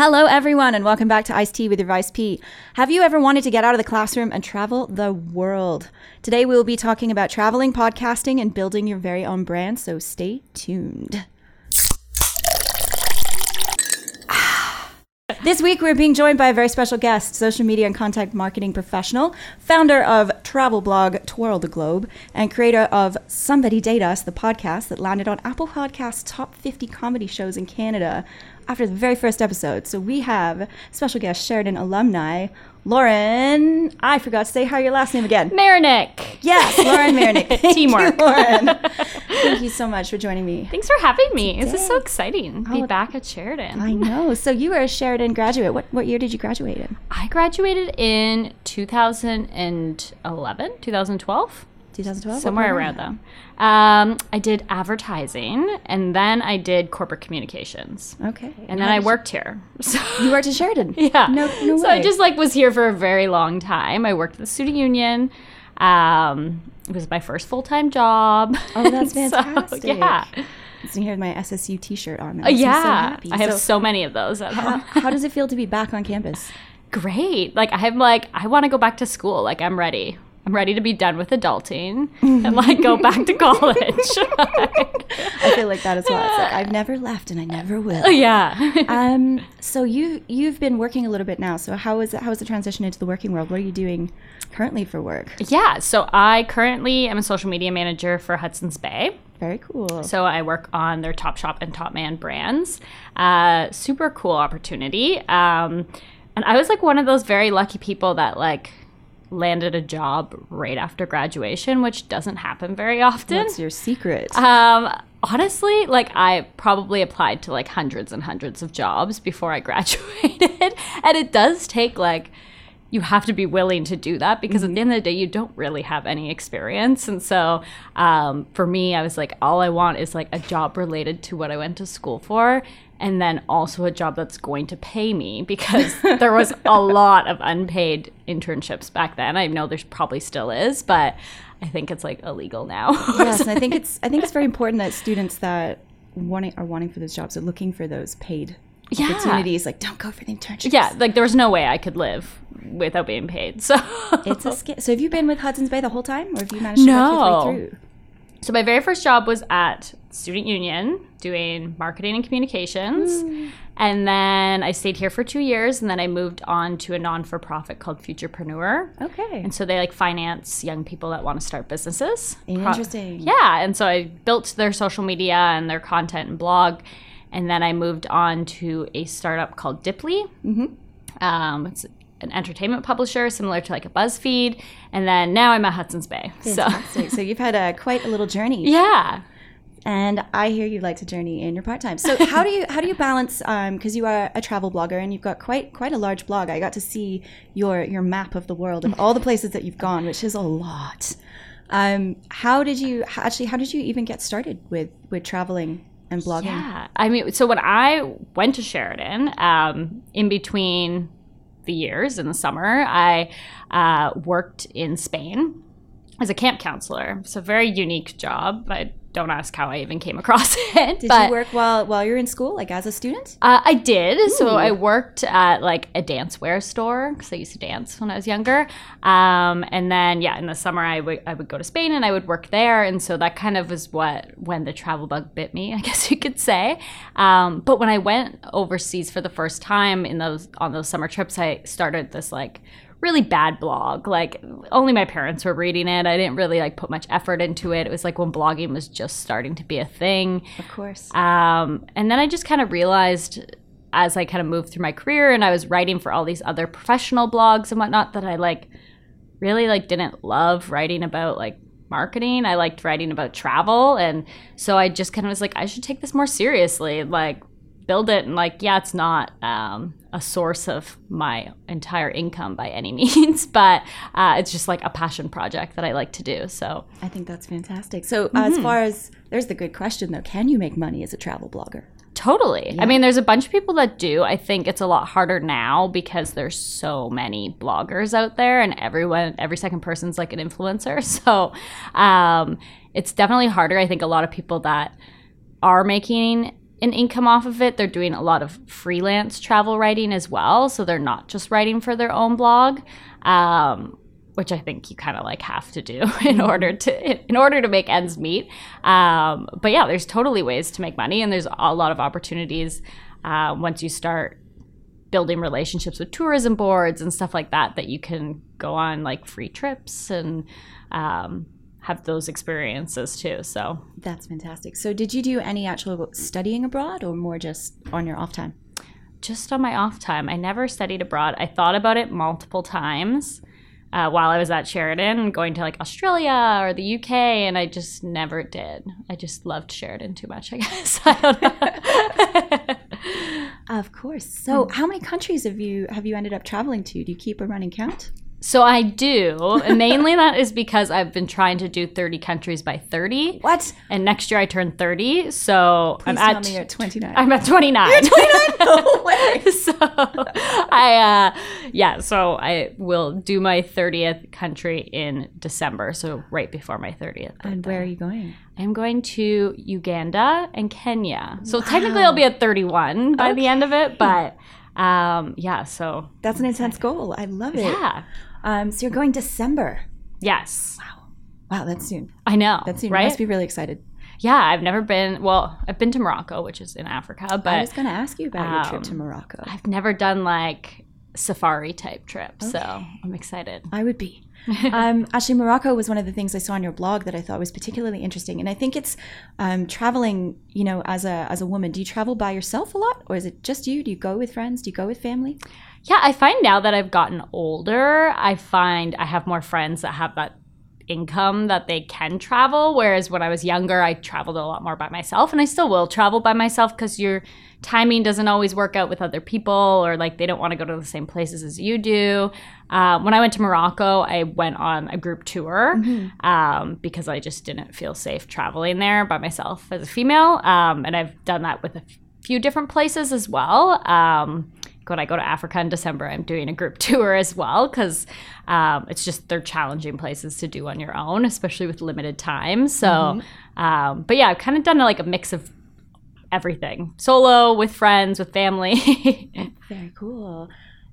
Hello, everyone, and welcome back to Ice Tea with your Vice P. Have you ever wanted to get out of the classroom and travel the world? Today, we will be talking about traveling, podcasting, and building your very own brand, so stay tuned. This week, we're being joined by a very special guest, social media and content marketing professional, founder of travel blog Twirl the Globe, and creator of Somebody Date Us, the podcast that landed on Apple Podcasts' top 50 comedy shows in Canada after the very first episode. So we have special guest Sheridan alumni Lauren. I forgot to say how your last name again. Marinigh. Yes, Lauren Marinigh. Teamwork. you, Lauren. Thank you so much for joining me. Thanks for having me. This is so exciting. Oh, Be back at Sheridan. I know. So you were a Sheridan graduate. What what year did you graduate in? I graduated in 2011, 2012, 2012. somewhere around there. Um, I did advertising and then I did corporate communications. Okay. And then I worked here. So You worked at Sheridan. yeah. No, no so. I just like was here for a very long time. I worked at the student union. Um, it was my first full time job. Oh, that's So, fantastic. yeah. Sitting here with my SSU T-shirt on. That so yeah. happy. I have So so many of those at how, home. how does it feel to be back on campus? great. Like I'm like I want to go back to school. Like I'm ready. I'm ready to be done with adulting and like go back to college. I feel like that is as well. It's like I've never left and I never will. yeah. Um. So you you've been working a little bit now. So how is it? How is the transition into the working world? What are you doing currently for work? yeah. So I currently am a social media manager for Hudson's Bay. Very cool. So I work on their Top Shop and Top Man brands. Uh, super cool opportunity. Um, and I was like one of those very lucky people that like landed a job right after graduation, which doesn't happen very often. What's your secret? Um, honestly, like I probably applied to like hundreds and hundreds of jobs before I graduated, and it does take like you have to be willing to do that because at the end of the day, you don't really have any experience. And so, um, for me, I was like, all I want is like a job related to what I went to school for. And then also a job that's going to pay me because there was a lot of unpaid internships back then. I know there's probably still is, but I think it's like illegal now. yes, and I think it's I think it's very important that students that wanting are wanting for those jobs are looking for those paid Yeah. opportunities. Like, don't go for the internship. yeah, like there was no way I could live without being paid. So It's a skill. So have you been with Hudson's Bay the whole time, or have you managed to work your No. way through? So my very first job was at Student Union doing marketing and communications. Hmm. And then I stayed here for two years and then I moved on to a non-for-profit called Futurepreneur. Okay. And so they like finance young people that want to start businesses. Pro- Interesting. yeah. And so I built their social media and their content and blog. And then I moved on to a startup called Diply. Mm-hmm. Um, it's an entertainment publisher similar to like a BuzzFeed. And then now I'm at Hudson's Bay. So Fantastic. So you've had a quite a little journey. yeah. And I hear you like to journey in your part time. So how do you how do you balance? Because you are a travel blogger and you've got quite quite a large blog. I got to see your your map of the world of all the places that you've gone, which is a lot. Um, how did you actually? How did you even get started with with traveling and blogging? Yeah. I mean, so when I went to Sheridan, um, in between the years in the summer, I uh, worked in Spain as a camp counselor. It's a very unique job. I don't ask how I even came across it. Did but, you work while while you're in school, like as a student? Uh, I did. So I worked at like a dance wear store because I used to dance when I was younger. Um, and then yeah, in the summer I would I would go to Spain and I would work there. And so that kind of was what when the travel bug bit me, I guess you could say. Um, but when I went overseas for the first time in those on those summer trips, I started this like really bad blog. Like only my parents were reading it. I didn't really like put much effort into it. It was like when blogging was just starting to be a thing. Of course. Um, and then I just kind of realized as I kind of moved through my career and I was writing for all these other professional blogs and whatnot that I like really like didn't love writing about like marketing. I liked writing about travel. And so I just kind of was like, I should take this more seriously. Like build it and like, yeah, it's not um, a source of my entire income by any means, but uh, it's just like a passion project that I like to do. So I think that's fantastic. So as far as there's the good question though, can you make money as a travel blogger? Totally. I mean, there's a bunch of people that do. I think it's a lot harder now because there's so many bloggers out there, and everyone, every second person's like an influencer. So um, it's definitely harder. I think a lot of people that are making an income off of it. They're doing a lot of freelance travel writing as well, so they're not just writing for their own blog. Um, which I think you kind of like have to do in order to in order to make ends meet. Um, but yeah, there's totally ways to make money, and there's a lot of opportunities uh, once you start building relationships with tourism boards and stuff like that. That you can go on like free trips and um, have those experiences too. So That's fantastic. So, did you do any actual studying abroad or more just on your off time? just on my off time, I never studied abroad. I thought about it multiple times. Uh, while I was at Sheridan, going to like Australia or the UK, and I just never did. I just loved Sheridan too much, I guess. I don't know. Of course. So, how many countries have you have you ended up traveling to? Do you keep a running count? So I do. And mainly that is because I've been trying to do 30 countries by 30. What? And next year I turn 30. So Please I'm tell at me you're at 29. I'm at twenty nine. Twenty nine? no way. so I uh yeah, so I will do my 30th country in December, so right before my 30th. And where are you going? I'm going to Uganda and Kenya. So technically I'll be at 31 by the end of it, but um yeah, so That's an intense goal. I love it. yeah. Um, so you're going December. Yes. Wow, Wow, that's soon. I know. That's soon. You must be really excited. Yeah, I've never been. Well, I've been to Morocco, which is in Africa, But I was going to ask you about your trip to um, Morocco. I've never done like safari type trip. So I'm excited. I would be. um, actually, Morocco was one of the things I saw on your blog that I thought was particularly interesting, and I think it's um, traveling. You know, as a as a woman, do you travel by yourself a lot, or is it just you? Do you go with friends? Do you go with family? Yeah, I find now that I've gotten older, I find I have more friends that have that income that they can travel. Whereas when I was younger, I traveled a lot more by myself, and I still will travel by myself because your timing doesn't always work out with other people, or like they don't want to go to the same places as you do. Um, when I went to Morocco, I went on a group tour um, because I just didn't feel safe traveling there by myself as a female, um, and I've done that with a few different places as well. Um, when I go to Africa in December, I'm doing a group tour as well because um, it's just they're challenging places to do on your own, especially with limited time. So, um, but yeah, I've kind of done like a mix of everything solo, with friends, with family. Very cool.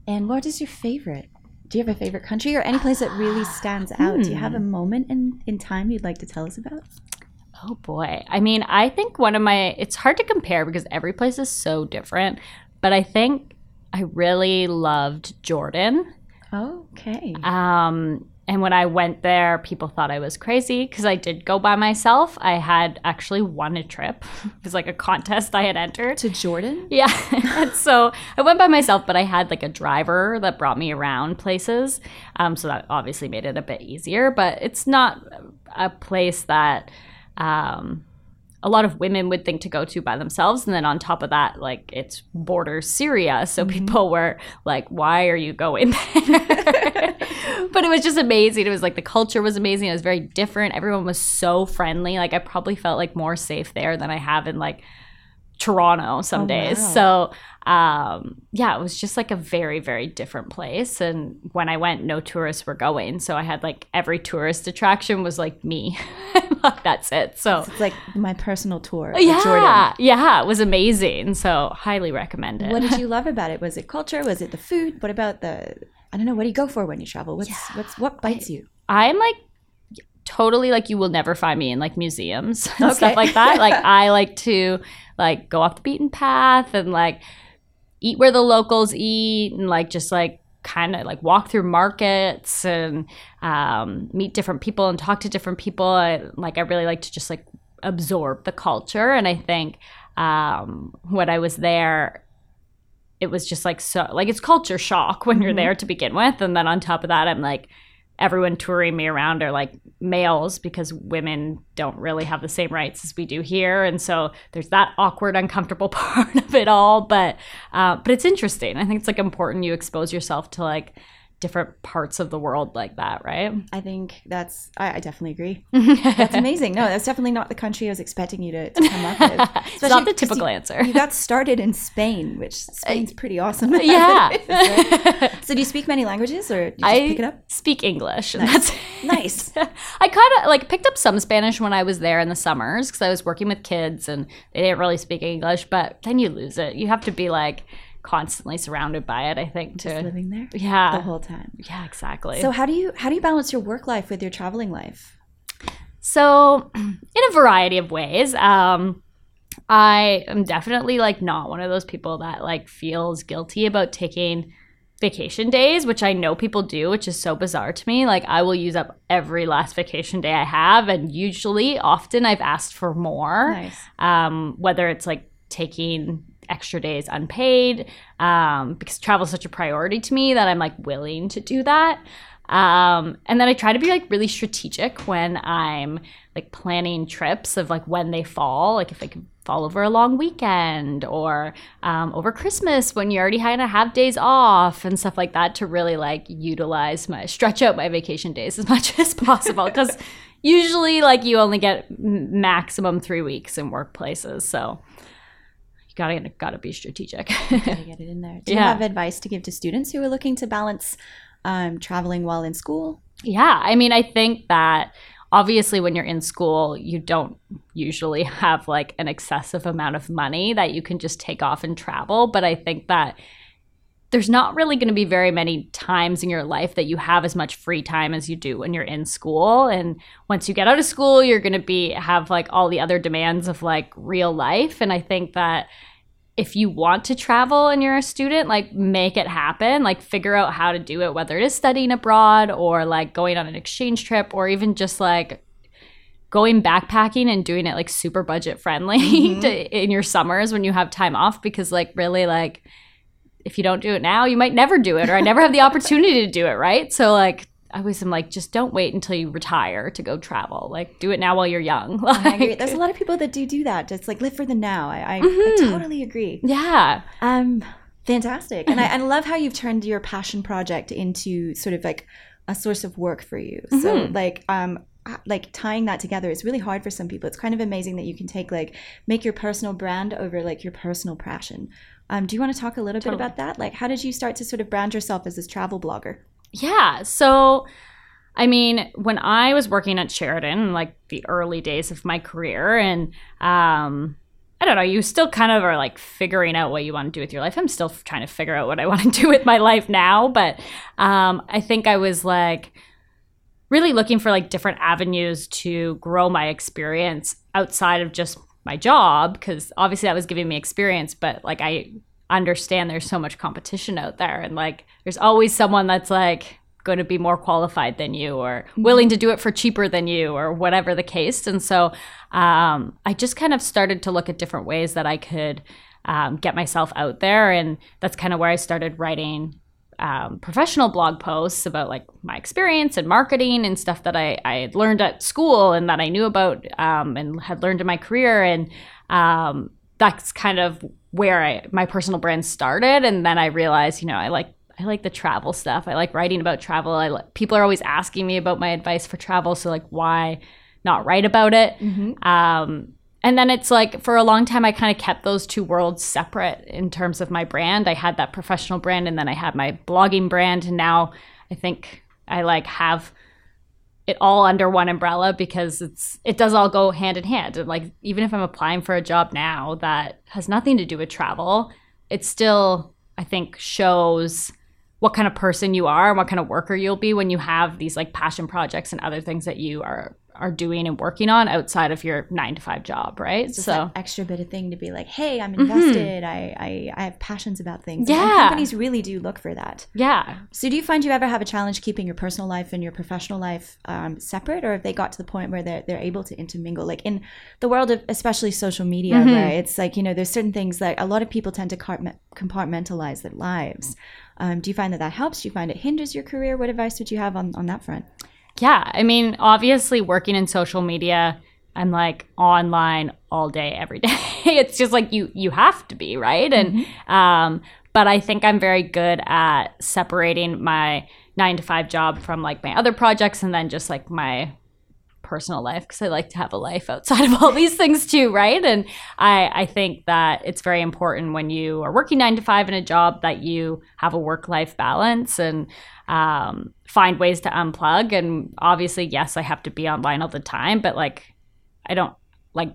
And what is your favorite? Do you have a favorite country or any place that really stands out? Do you have a moment in, in time you'd like to tell us about? Oh boy. I mean, I think one of my it's hard to compare because every place is so different, but I think I really loved Jordan. Okay. Um and when I went there, people thought I was crazy because I did go by myself. I had actually won a trip. It was like a contest I had entered. to Jordan? Yeah. and so I went by myself, but I had like a driver that brought me around places. Um, so that obviously made it a bit easier, but it's not a place that um, a lot of women would think to go to by themselves. And then on top of that, like it's border Syria. So people were like, why are you going there? but it was just amazing. It was like the culture was amazing. It was very different. Everyone was so friendly. Like I probably felt like more safe there than I have in like Toronto some Oh, days. wow. So um yeah, it was just like a very very different place and when I went no tourists were going. So I had like every tourist attraction was like me. That's it. So It's like my personal tour yeah, Jordan. yeah, it was amazing. So highly recommend it. What did you love about it? Was it culture? Was it the food? What about the I don't know, what do you go for when you travel? What's what's what bites you? I'm like totally like you will never find me in like museums and Okay. stuff like that. Like I like to like go off the beaten path and like eat where the locals eat and like just like kind of like walk through markets and um, meet different people and talk to different people. I, like I really like to just like absorb the culture and I think um, when I was there it was just like so like it's culture shock when you're Mhm. there to begin with and then on top of that i'm like everyone touring me around are like males because women don't really have the same rights as we do here. And so there's that awkward uncomfortable part of it all. But uh, but it's interesting. I think it's like important you expose yourself to like different parts of the world like that, right? I think that's, I, I definitely agree. that's amazing. No, that's definitely not the country I was expecting you to, to come up with. it's not the typical you, answer. You got started in Spain, which uh, Spain's pretty awesome. yeah. so do you speak many languages or do you just I pick it up? speak English, and that's Nice. I kind of like picked up some Spanish when I was there in the summers because I was working with kids and they didn't really speak English. But then you lose it. You have to be like constantly surrounded by it. I think to Living there yeah, the whole time. yeah, exactly. So how do you how do you balance your work life with your traveling life? So, in a variety of ways, um, I am definitely like not one of those people that like feels guilty about taking vacation days, which I know people do, which is so bizarre to me. Like, I will use up every last vacation day I have, and usually, often, I've asked for more. Nice. Um, whether it's like taking extra days unpaid, um, because travel is such a priority to me that I'm like willing to do that. Um, and then I try to be like really strategic when I'm like planning trips of like when they fall, like if they can fall over a long weekend or um, over Christmas when you already kind of have days off and stuff like that to really like utilize my stretch out my vacation days as much as possible because usually like you only get maximum three weeks in workplaces, so you gotta gotta be strategic. Gotta get it in there. Do you have advice to give to students who are looking to balance um, traveling while in school? Yeah, I mean, I think that obviously when you're in school, you don't usually have like an excessive amount of money that you can just take off and travel. But I think that there's not really going to be very many times in your life that you have as much free time as you do when you're in school. And once you get out of school you're going to be have like all the other demands of like real life. And i think that if you want to travel and you're a student, like make it happen, like figure out how to do it, whether it is studying abroad or like going on an exchange trip or even just like going backpacking and doing it like super budget friendly mm-hmm. to, in your summers when you have time off. Because like really like if you don't do it now, you might never do it or I never have the opportunity to do it, right? So like I always am like just don't wait until you retire to go travel. Like do it now while you're young. I agree. There's a lot of people that do do that. Just like live for the now. I, I, Mhm. I totally agree. yeah. Um, fantastic. And I, I love how you've turned your passion project into sort of like a source of work for you. So Mhm. like um like tying that together is really hard for some people. It's kind of amazing that you can take like make your personal brand over like your personal passion. Um, do you want to talk a little Totally. bit about that? Like, how did you start to sort of brand yourself as this travel blogger? Yeah. So, I mean, when I was working at Sheridan, like the early days of my career, and um, I don't know, you still kind of are like figuring out what you want to do with your life. I'm still trying to figure out what I want to do with my life now, but um, I think I was like really looking for like different avenues to grow my experience outside of just my job because obviously that was giving me experience but like i understand there's so much competition out there and like there's always someone that's like going to be more qualified than you or willing to do it for cheaper than you or whatever the case and so um, i just kind of started to look at different ways that i could um, get myself out there and that's kind of where i started writing um, professional blog posts about like my experience and marketing and stuff that I, I had learned at school and that I knew about um, and had learned in my career. And um, that's kind of where I, my personal brand started. And then I realized, you know, I like I like the travel stuff. I like writing about travel. I li- people are always asking me about my advice for travel. So like, why not write about it? Um, and then it's like for a long time, I kind of kept those two worlds separate in terms of my brand. I had that professional brand, and then I had my blogging brand, and now I think I like have it all under one umbrella because it's it does all go hand in hand. And like even if I'm applying for a job now that has nothing to do with travel, it still I think shows what kind of person you are and what kind of worker you'll be when you have these like passion projects and other things that you are are doing and working on outside of your nine to five job, right? Just so extra bit of thing to be like, hey, I'm invested. I, I I have passions about things. And- and Yeah. companies really do look for that. yeah, So, do you find you ever have a challenge keeping your personal life and your professional life um, separate, or have they got to the point where they're they're able to intermingle? Like in the world of especially social media, Mhm. where it's like you know, there's certain things that a lot of people tend to compartmentalize their lives. Um, do you find that that helps? Do you find it hinders your career? What advice would you have on on that front? Yeah, I mean, obviously working in social media, I'm like online all day every day. it's just like you you have to be, right? And um but I think I'm very good at separating my nine to five job from like my other projects and then just like my personal life because I like to have a life outside of all these things too, right? And I I think that it's very important when you are working nine to five in a job that you have a work life balance and um, find ways to unplug. And obviously, yes, I have to be online all the time, but like I don't like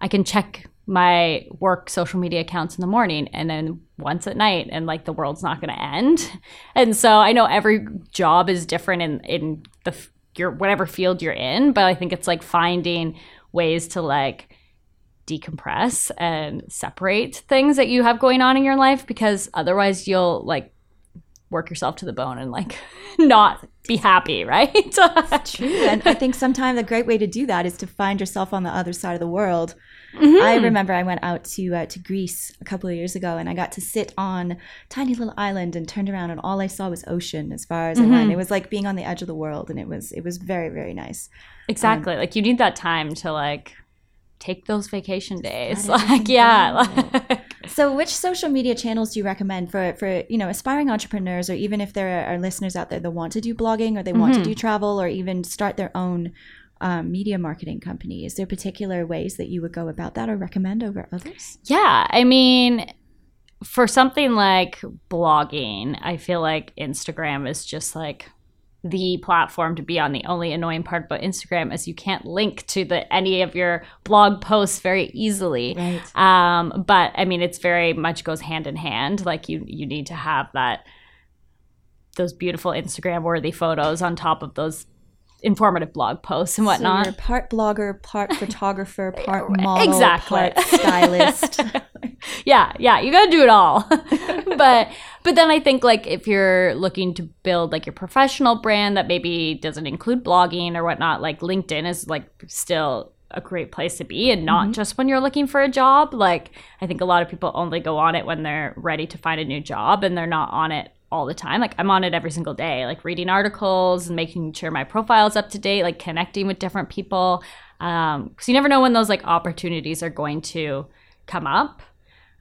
I can check my work social media accounts in the morning and then once at night and like the world's not going to end and so i know every job is different in in the your whatever field you're in but i think it's like finding ways to like decompress and separate things that you have going on in your life because otherwise you'll like work yourself to the bone and like not be happy right? True and i think sometimes a great way to do that is to find yourself on the other side of the world Mm-hmm. I remember I went out to uh, to Greece a couple of years ago, and I got to sit on a tiny little island and turned around, and all I saw was ocean as far as mm-hmm. I went. It was like being on the edge of the world, and it was it was very very nice. Exactly, um, like you need that time to like take those vacation days. Like yeah. so which social media channels do you recommend for for you know aspiring entrepreneurs or even if there are listeners out there that want to do blogging or they want mm-hmm. to do travel or even start their own um, media marketing company. Is there particular ways that you would go about that or recommend over others? Yeah, I mean, for something like blogging, I feel like Instagram is just like the platform to be on. The only annoying part about Instagram is you can't link to the any of your blog posts very easily. Right. Um, but I mean, it's very much goes hand in hand. Like you, you need to have that those beautiful Instagram worthy photos on top of those informative blog posts and whatnot. So you're part blogger, part photographer, part model, exactly. part stylist. yeah, yeah, you got to do it all. but but then I think like if you're looking to build like your professional brand that maybe doesn't include blogging or whatnot, like LinkedIn is like still a great place to be and not mm-hmm. just when you're looking for a job. Like I think a lot of people only go on it when they're ready to find a new job and they're not on it all the time. Like I'm on it every single day, like reading articles and making sure my profile is up to date, like connecting with different people. Um, cause you never know when those like opportunities are going to come up.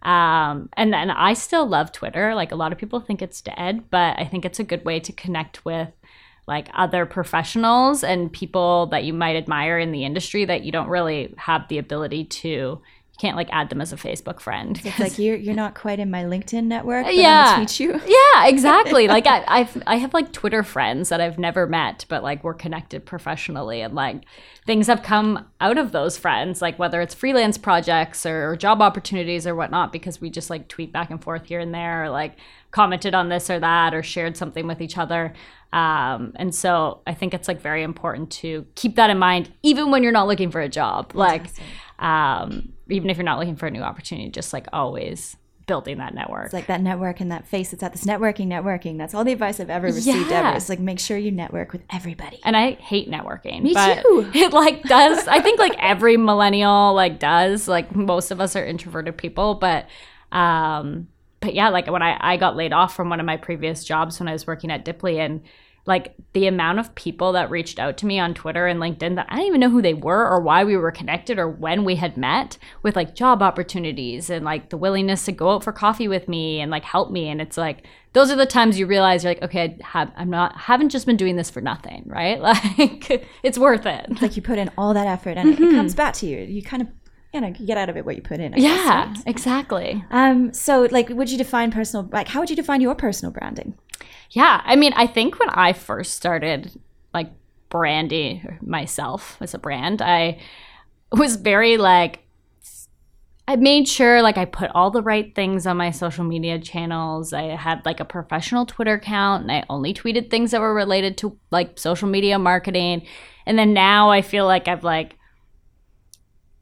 Um, and then I still love Twitter. Like a lot of people think it's dead, but I think it's a good way to connect with like other professionals and people that you might admire in the industry that you don't really have the ability to can't like add them as a Facebook friend. It's like you're you're not quite in my LinkedIn network. yeah, tweet you. Yeah, exactly. like I, I've I have like Twitter friends that I've never met, but like we're connected professionally, and like things have come out of those friends, like whether it's freelance projects or, or job opportunities or whatnot, because we just like tweet back and forth here and there, or like commented on this or that, or shared something with each other. Um, and so I think it's like very important to keep that in mind, even when you're not looking for a job. Like, um, even if you're not looking for a new opportunity, just like always building that network. It's like that network and that face. It's at this networking, networking. That's all the advice I've ever received yeah. ever. It's like make sure you network with everybody. And I hate networking. Me too. It like does. I think like every millennial like does. Like most of us are introverted people, but um, but yeah, like when I I got laid off from one of my previous jobs when I was working at Diply and like the amount of people that reached out to me on Twitter and LinkedIn that I didn't even know who they were or why we were connected or when we had met with like job opportunities and like the willingness to go out for coffee with me and like help me. And it's like those are the times you realize you're like, okay, I have, I'm not haven't just been doing this for nothing, right? Like it's worth it. It's like you put in all that effort and mm-hmm. it comes back to you. You kind of you know, you get out of it what you put in. I yeah, guess, right? exactly. Um, so like, would you define personal? Like, how would you define your personal branding? Yeah, I mean, I think when I first started like brandy myself as a brand, I was very like I made sure like I put all the right things on my social media channels. I had like a professional Twitter account and I only tweeted things that were related to like social media marketing. And then now I feel like I've like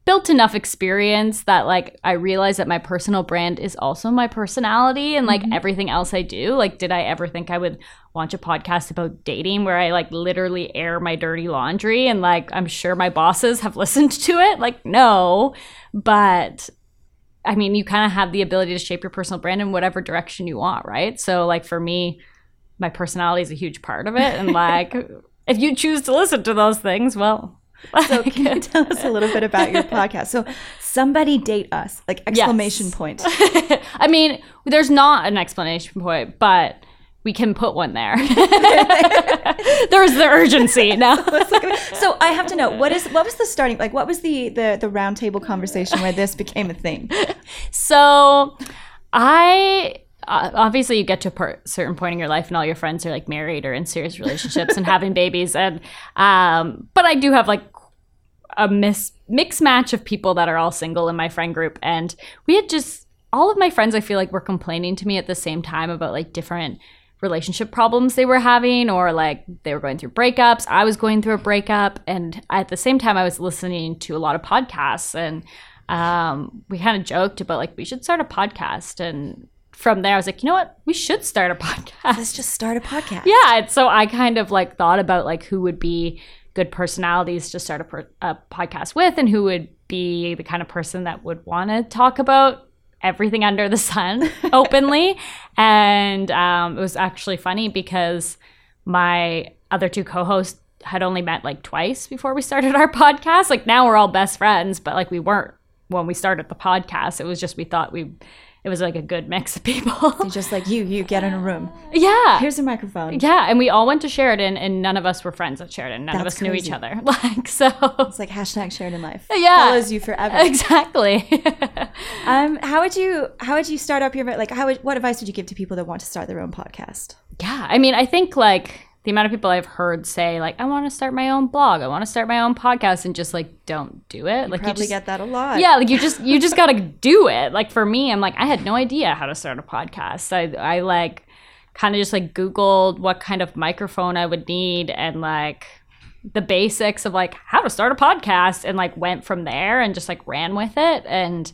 built enough experience that like I realize that my personal brand is also my personality and like mm-hmm. everything else I do. Like, did I ever think I would launch a podcast about dating where I like literally air my dirty laundry and like I'm sure my bosses have listened to it? Like, no. But I mean, you kind of have the ability to shape your personal brand in whatever direction you want, right? So, like, for me, my personality is a huge part of it. And like, if you choose to listen to those things, well, So can you tell us a little bit about your podcast? So somebody date us, like exclamation Yes. point. I mean, there's not an explanation point, but we can put one there. There's the urgency now. So I have to know what is what was the starting like what was the the the round table conversation where this became a thing? So, I uh, obviously you get to a per- certain point in your life, and all your friends are like married or in serious relationships and having babies, and um, but I do have like a mis- mixed match of people that are all single in my friend group, and we had just all of my friends. I feel like were complaining to me at the same time about like different relationship problems they were having or like they were going through breakups. I was going through a breakup. And at the same time i was listening to a lot of podcasts. And um, we kind of joked about like we should start a podcast. And from there i was like you know what? We should start a podcast. Let's just start a podcast. yeah. And so i kind of like thought about like who would be good personalities to start a, per- a podcast with and who would be the kind of person that would want to talk about everything under the sun openly. And um, it was actually funny because my other two co-hosts had only met like twice before we started our podcast. Like now we're all best friends but like we weren't when we started the podcast. It was just we thought we it was like a good mix of people Just like you, you get in a room. yeah Here's a microphone. yeah, and we all went to Sheridan, and none of us were friends at Sheridan. None of That's us knew each other. Like so, It's like hashtag Sheridan Life. Yeah. Follows you forever. exactly. Um, how would you how would you start up your like how would, what advice would you give to people that want to start their own podcast? yeah, I mean, I think like the amount of people I've heard say like, I want to start my own blog, I want to start my own podcast, and just like don't do it. like you Probably just get that a lot. yeah, like you just you just gotta do it. Like for me, I'm like I had no idea how to start a podcast. I I like kind of just like Googled what kind of microphone I would need and like the basics of like how to start a podcast and like went from there and just like ran with it and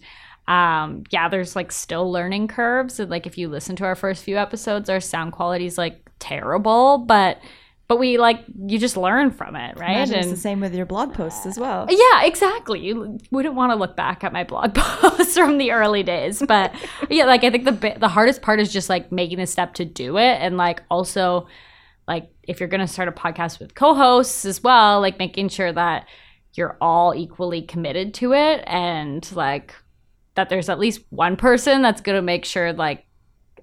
um yeah there's like still learning curves and like if you listen to our first few episodes our sound quality is like terrible but but we like you just learn from it right Imagine it's the same with your blog posts as well. yeah, exactly. You wouldn't want to look back at my blog posts from the early days, but yeah, like I think the the hardest part is just like making the step to do it, and like also like if you're gonna start a podcast with co-hosts as well, like making sure that you're all equally committed to it, and like that there's at least one person that's gonna make sure like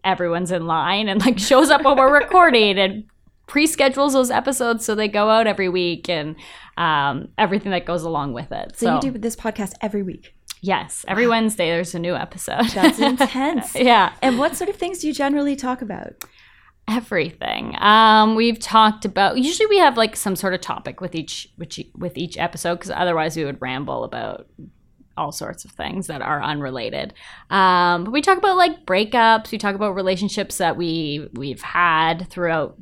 everyone's in line and like shows up when we're recording and pre-schedules those episodes so they go out every week and um, everything that goes along with it. So, you do this podcast every week. yes, every Wednesday there's a new episode. That's intense. yeah, And what sort of things do you generally talk about? everything. Um, we've talked about. Usually we have like some sort of topic with each with each, with each episode because otherwise we would ramble about all sorts of things that are unrelated. Um, but we talk about like breakups. We talk about relationships that we we've had throughout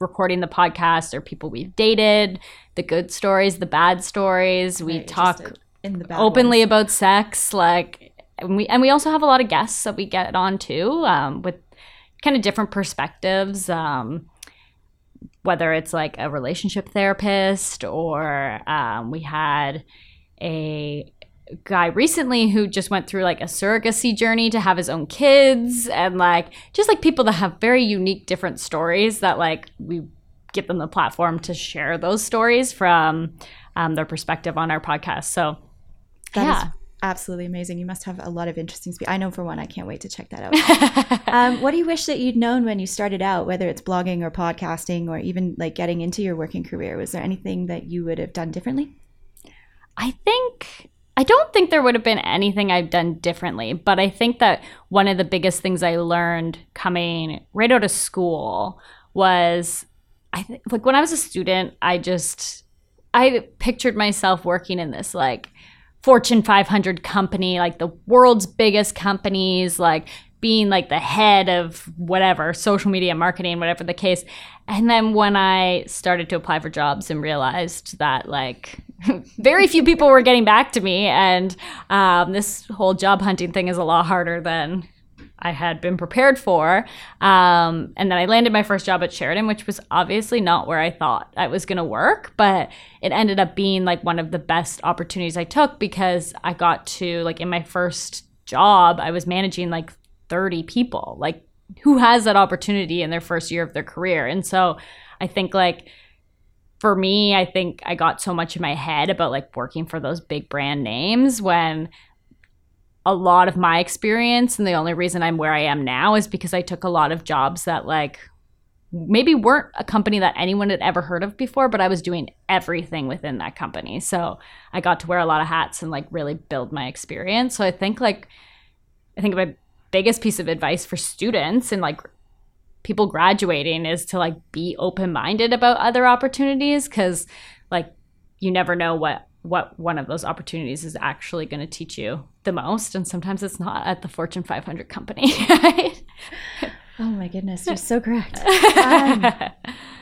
recording the podcast or people we've dated, the good stories, the bad stories. We Very talk in the bad openly ones. about sex like and we and we also have a lot of guests that we get on too um, with kind of different perspectives um, whether it's like a relationship therapist or um, we had a guy recently who just went through like a surrogacy journey to have his own kids and like just like people that have very unique different stories that like we give them the platform to share those stories from um, their perspective on our podcast so That yeah absolutely amazing. You must have a lot of interesting. Spe- I know for one, I can't wait to check that out. um, what do you wish that you'd known when you started out, whether it's blogging or podcasting or even like getting into your working career? Was there anything that you would have done differently? I think I don't think there would have been anything I've done differently, but I think that one of the biggest things I learned coming right out of school was I th- like when I was a student, I just I pictured myself working in this like Fortune 500 company, like the world's biggest companies, like being like the head of whatever, social media marketing, whatever the case. And then when I started to apply for jobs and realized that like very few people were getting back to me, and um, this whole job hunting thing is a lot harder than I had been prepared for. Um, and then I landed my first job at Sheridan, which was obviously not where I thought I was going to work, but it ended up being like one of the best opportunities I took because I got to, like, in my first job, I was managing like 30 people. Like, who has that opportunity in their first year of their career? And so I think, like, for me, I think I got so much in my head about like working for those big brand names when a lot of my experience and the only reason I'm where I am now is because I took a lot of jobs that like maybe weren't a company that anyone had ever heard of before, but I was doing everything within that company. So I got to wear a lot of hats and like really build my experience. So I think like I think my biggest piece of advice for students and like people graduating is to like be open-minded about other opportunities cuz like you never know what what one of those opportunities is actually going to teach you the most and sometimes it's not at the Fortune 500 company, right? Oh my goodness, you're so correct. Um,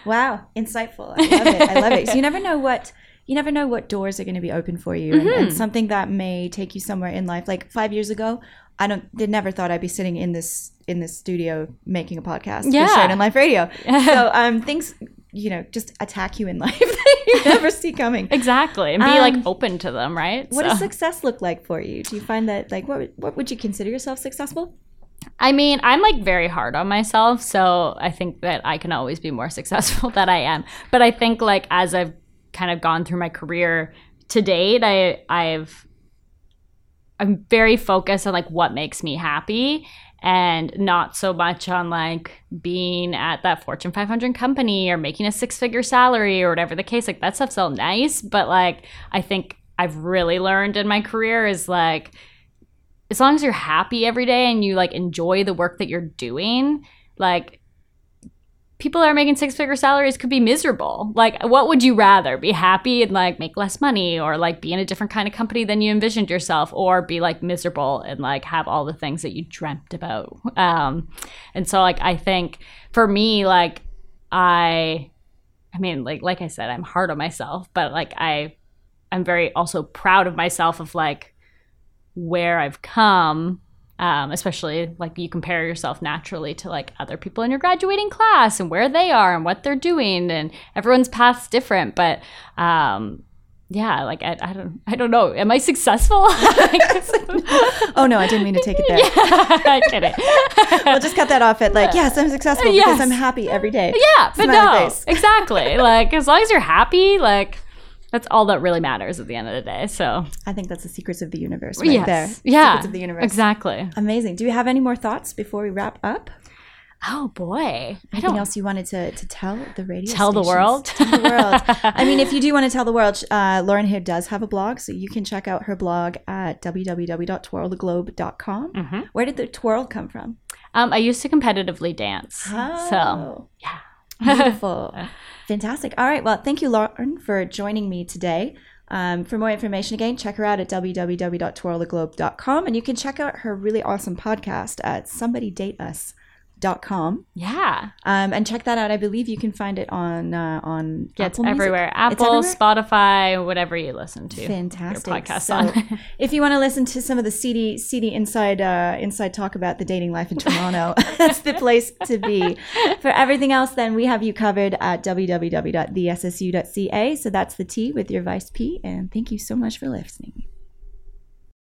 wow, insightful. I love it. I love it. So you never know what you never know what doors are going to be open for you, and, and something that may take you somewhere in life. Like five years ago, I don't did never thought I'd be sitting in this in this studio making a podcast Yeah. for Sheridan Life Radio. so um, things you know just attack you in life that you never see coming. Exactly. And be Um, like open to them, right? What So- does success look like for you? Do you find that like what what would you consider yourself successful? I mean, I'm like very hard on myself, so I think that I can always be more successful than I am. But I think like as I've kind of gone through my career to date, I I've I'm very focused on like what makes me happy and not so much on like being at that Fortune 500 company or making a six-figure salary or whatever the case. Like that stuff's all nice, but like I think I've really learned in my career is like as long as you're happy every day and you like enjoy the work that you're doing, like people that are making six figure salaries could be miserable. Like, what would you rather? Be happy and like make less money, or like be in a different kind of company than you envisioned yourself, or be like miserable and like have all the things that you dreamt about? Um, and so, like, I think for me, like, I, I mean, like, like I said, I'm hard on myself, but like, I, I'm very also proud of myself of like where I've come, um, especially like you compare yourself naturally to like other people in your graduating class and where they are and what they're doing, and everyone's path's different. But um, yeah, like I, I don't, I don't know. Am I successful? Oh no, I didn't mean to take it there. yeah, I get it. We'll just cut that off at like yes, I'm successful because I'm happy every day. yeah, but Smiley no, face. exactly. Like as long as you're happy, like that's all that really matters at the end of the day. So I think that's the secrets of the universe right yes, there. yeah, Secrets of the universe. exactly. Amazing. Do you have any more thoughts before we wrap up? Oh boy, Anything else you wanted to, to tell the radio tell the world. Tell the world. I mean, if you do want to tell the world, uh, Lauren here does have a blog, so you can check out her blog at www.twirltheglobe.com. Mhm. Where did the twirl come from? Um, I used to competitively dance. So Oh, beautiful. Fantastic. All right. Well, thank you, Lauren, for joining me today. Um, for more information, again, check her out at www.twirltheglobe.com. And you can check out her really awesome podcast at somebodydateus.com. yeah, Um, and check that out. I believe you can find it on uh, on yeah, it's Apple everywhere. It's Apple, everywhere? Spotify, whatever you listen to. Fantastic. Your podcast so, on. if you want to listen to some of the CD CD inside uh, inside talk about the dating life in Toronto, that's the place to be. For everything else, then we have you covered at www.thessu.ca. So that's the T with your vice P. And thank you so much for listening.